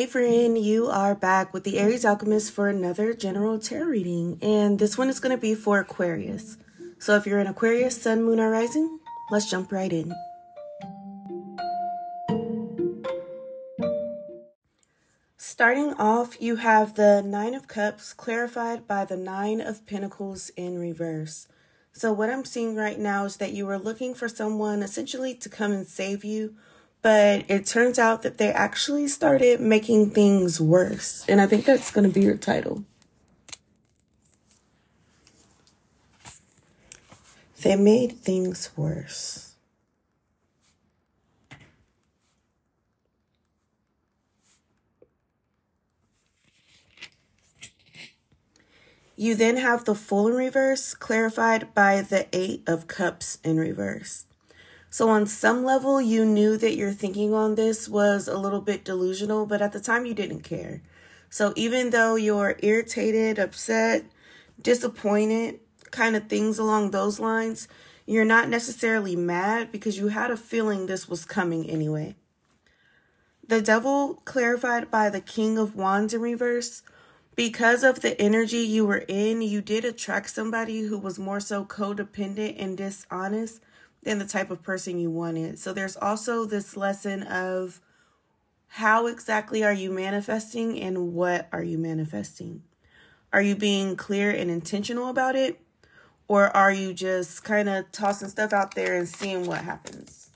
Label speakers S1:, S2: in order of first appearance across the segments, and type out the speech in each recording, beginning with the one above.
S1: Hey friend, you are back with the Aries Alchemist for another general tarot reading, and this one is going to be for Aquarius. So if you're an Aquarius, Sun, Moon, or Rising, let's jump right in. Starting off, you have the Nine of Cups clarified by the Nine of Pentacles in reverse. So, what I'm seeing right now is that you are looking for someone essentially to come and save you but it turns out that they actually started making things worse. And I think that's going to be your title. They made things worse. You then have the Fool in reverse, clarified by the Eight of Cups in reverse. So, on some level, you knew that your thinking on this was a little bit delusional, but at the time, you didn't care. So, even though you're irritated, upset, disappointed, kind of things along those lines, you're not necessarily mad because you had a feeling this was coming anyway. The devil clarified by the King of Wands in reverse. Because of the energy you were in, you did attract somebody who was more so codependent and dishonest than the type of person you wanted. So there's also this lesson of how exactly are you manifesting and what are you manifesting? Are you being clear and intentional about it? Or are you just kind of tossing stuff out there and seeing what happens?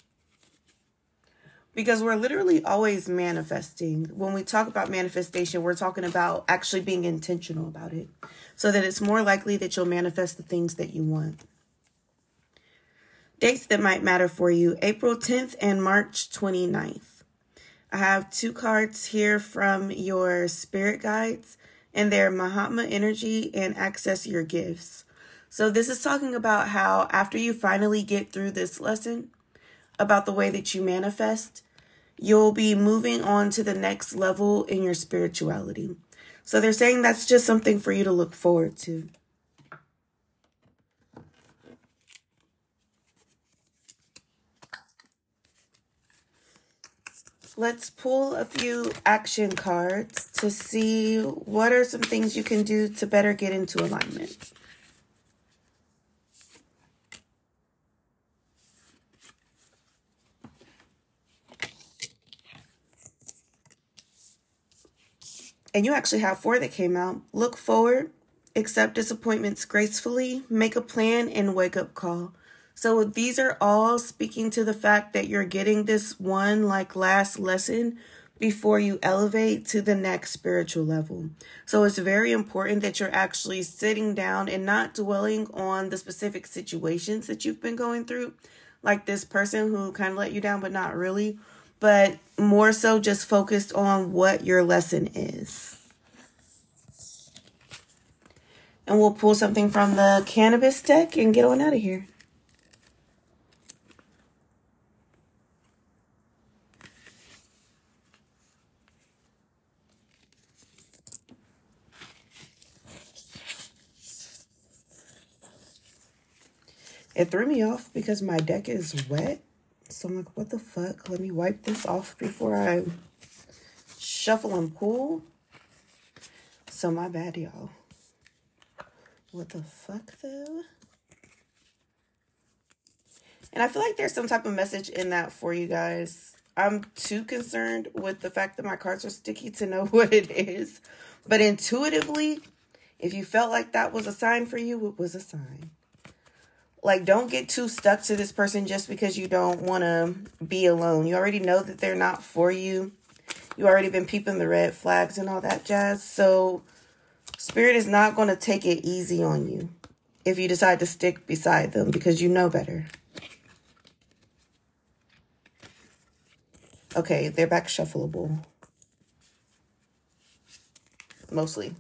S1: Because we're literally always manifesting. When we talk about manifestation, we're talking about actually being intentional about it so that it's more likely that you'll manifest the things that you want. Dates that might matter for you April 10th and March 29th. I have two cards here from your spirit guides, and they're Mahatma Energy and Access Your Gifts. So, this is talking about how after you finally get through this lesson about the way that you manifest, you'll be moving on to the next level in your spirituality. So, they're saying that's just something for you to look forward to. Let's pull a few action cards to see what are some things you can do to better get into alignment. And you actually have four that came out. Look forward, accept disappointments gracefully, make a plan, and wake up call. So these are all speaking to the fact that you're getting this one like last lesson before you elevate to the next spiritual level. So it's very important that you're actually sitting down and not dwelling on the specific situations that you've been going through, like this person who kind of let you down, but not really, but more so just focused on what your lesson is. And we'll pull something from the cannabis deck and get on out of here. It threw me off because my deck is wet. So I'm like, what the fuck? Let me wipe this off before I shuffle and pull. So my bad, y'all. What the fuck, though? And I feel like there's some type of message in that for you guys. I'm too concerned with the fact that my cards are sticky to know what it is. But intuitively, if you felt like that was a sign for you, it was a sign like don't get too stuck to this person just because you don't want to be alone. You already know that they're not for you. You already been peeping the red flags and all that jazz. So spirit is not going to take it easy on you if you decide to stick beside them because you know better. Okay they're back shuffleable. Mostly.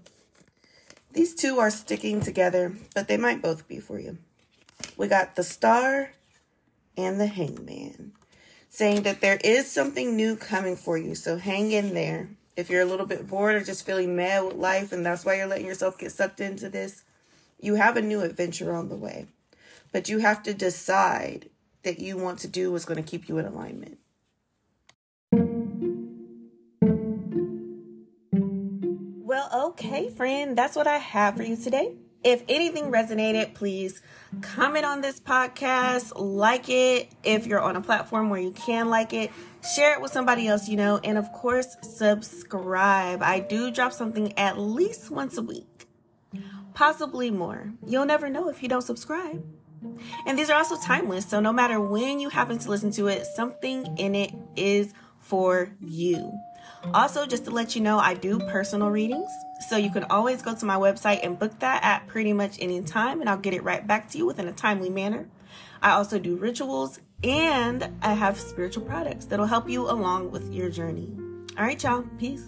S1: These two are sticking together but they might both be for you we got the star and the hangman saying that there is something new coming for you. So hang in there. If you're a little bit bored or just feeling mad with life and that's why you're letting yourself get sucked into this, you have a new adventure on the way. But you have to decide that you want to do what's going to keep you in alignment. Well, okay, friend, that's what I have for you today. If anything resonated, please comment on this podcast, like it if you're on a platform where you can like it, share it with somebody else you know, and of course, subscribe. I do drop something at least once a week, possibly more. You'll never know if you don't subscribe. And these are also timeless, so no matter when you happen to listen to it, something in it is for you. Also, just to let you know, I do personal readings. So you can always go to my website and book that at pretty much any time, and I'll get it right back to you within a timely manner. I also do rituals and I have spiritual products that'll help you along with your journey. All right, y'all. Peace.